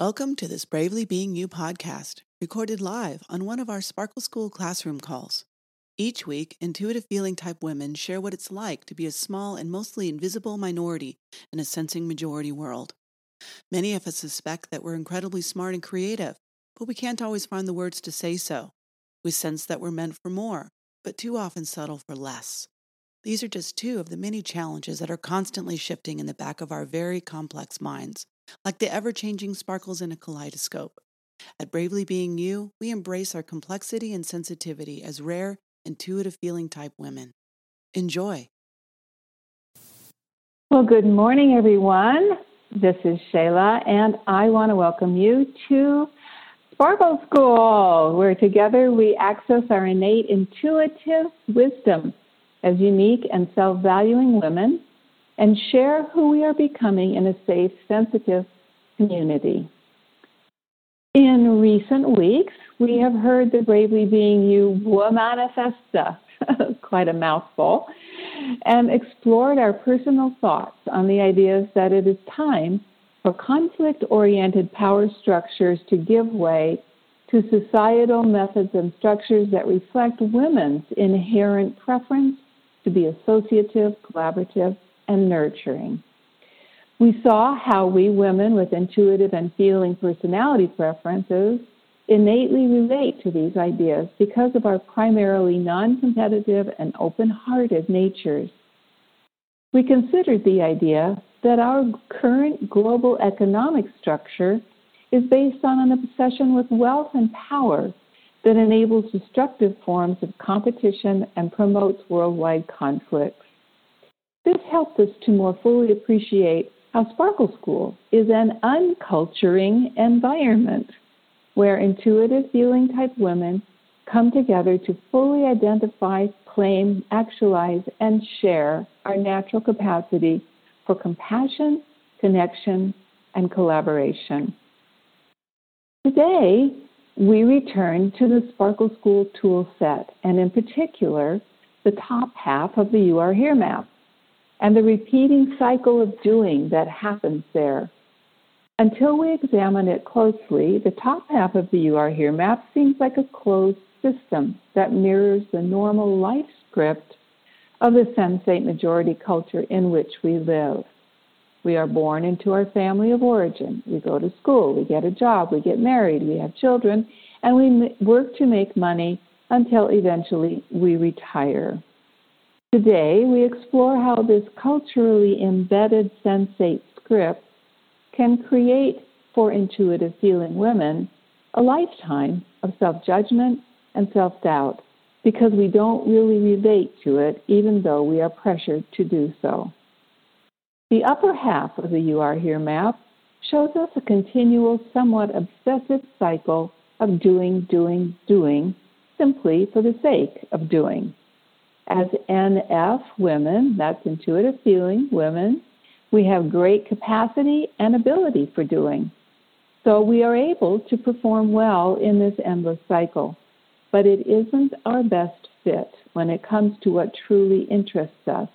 Welcome to this Bravely Being You podcast, recorded live on one of our Sparkle School classroom calls. Each week, intuitive feeling type women share what it's like to be a small and mostly invisible minority in a sensing majority world. Many of us suspect that we're incredibly smart and creative, but we can't always find the words to say so. We sense that we're meant for more, but too often settle for less. These are just two of the many challenges that are constantly shifting in the back of our very complex minds like the ever changing sparkles in a kaleidoscope. At Bravely Being You, we embrace our complexity and sensitivity as rare, intuitive feeling type women. Enjoy. Well, good morning, everyone. This is Shayla, and I want to welcome you to Sparkle School, where together we access our innate intuitive wisdom as unique and self valuing women and share who we are becoming in a safe, sensitive community. In recent weeks, we have heard the Bravely Being You Womanifesta, quite a mouthful, and explored our personal thoughts on the ideas that it is time for conflict oriented power structures to give way to societal methods and structures that reflect women's inherent preference to be associative, collaborative, and nurturing. We saw how we women with intuitive and feeling personality preferences innately relate to these ideas because of our primarily non competitive and open hearted natures. We considered the idea that our current global economic structure is based on an obsession with wealth and power that enables destructive forms of competition and promotes worldwide conflicts. This helps us to more fully appreciate how Sparkle School is an unculturing environment where intuitive feeling type women come together to fully identify, claim, actualize, and share our natural capacity for compassion, connection, and collaboration. Today, we return to the Sparkle School tool set, and in particular, the top half of the You Are Here map and the repeating cycle of doing that happens there. Until we examine it closely, the top half of the You Are Here map seems like a closed system that mirrors the normal life script of the sensate majority culture in which we live. We are born into our family of origin. We go to school, we get a job, we get married, we have children, and we work to make money until eventually we retire. Today, we explore how this culturally embedded sensate script can create for intuitive feeling women a lifetime of self judgment and self doubt because we don't really relate to it, even though we are pressured to do so. The upper half of the You Are Here map shows us a continual, somewhat obsessive cycle of doing, doing, doing, simply for the sake of doing. As NF women, that's intuitive feeling women, we have great capacity and ability for doing. So we are able to perform well in this endless cycle. But it isn't our best fit when it comes to what truly interests us.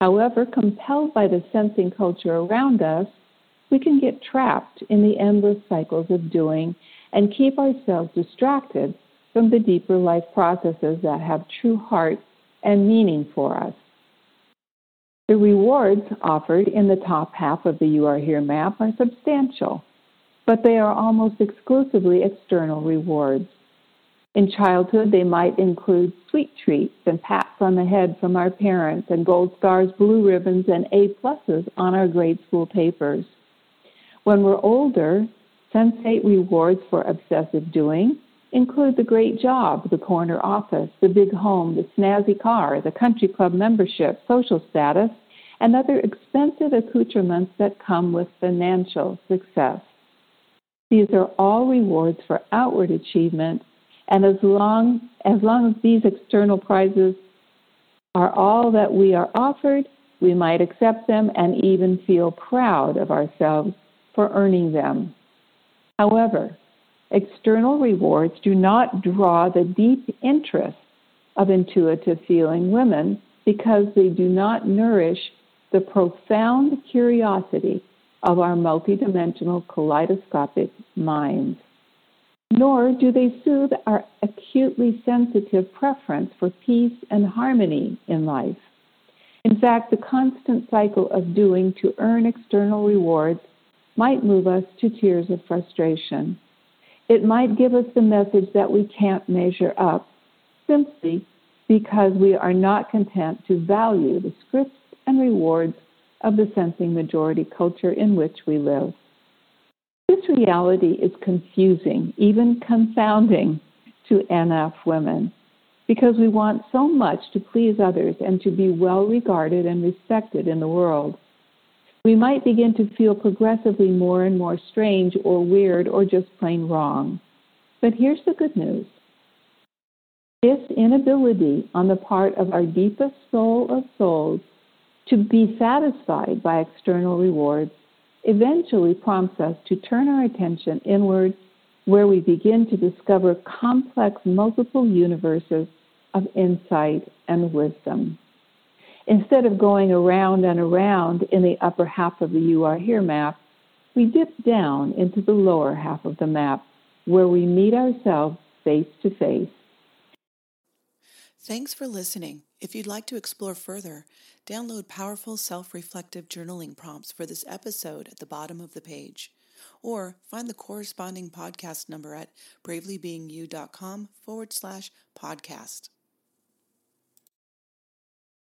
However, compelled by the sensing culture around us, we can get trapped in the endless cycles of doing and keep ourselves distracted from the deeper life processes that have true heart and meaning for us. The rewards offered in the top half of the You Are Here map are substantial, but they are almost exclusively external rewards. In childhood, they might include sweet treats and pats on the head from our parents and gold stars, blue ribbons, and A pluses on our grade school papers. When we're older, sensate rewards for obsessive doing include the great job, the corner office, the big home, the snazzy car, the country club membership, social status, and other expensive accoutrements that come with financial success. These are all rewards for outward achievement, and as long as, long as these external prizes are all that we are offered, we might accept them and even feel proud of ourselves for earning them. However, External rewards do not draw the deep interest of intuitive feeling women because they do not nourish the profound curiosity of our multidimensional kaleidoscopic minds. Nor do they soothe our acutely sensitive preference for peace and harmony in life. In fact, the constant cycle of doing to earn external rewards might move us to tears of frustration. It might give us the message that we can't measure up simply because we are not content to value the scripts and rewards of the sensing majority culture in which we live. This reality is confusing, even confounding to NF women because we want so much to please others and to be well regarded and respected in the world. We might begin to feel progressively more and more strange or weird or just plain wrong. But here's the good news. This inability on the part of our deepest soul of souls to be satisfied by external rewards eventually prompts us to turn our attention inward where we begin to discover complex multiple universes of insight and wisdom. Instead of going around and around in the upper half of the You Are Here map, we dip down into the lower half of the map where we meet ourselves face to face. Thanks for listening. If you'd like to explore further, download powerful self reflective journaling prompts for this episode at the bottom of the page. Or find the corresponding podcast number at bravelybeingyou.com forward slash podcast.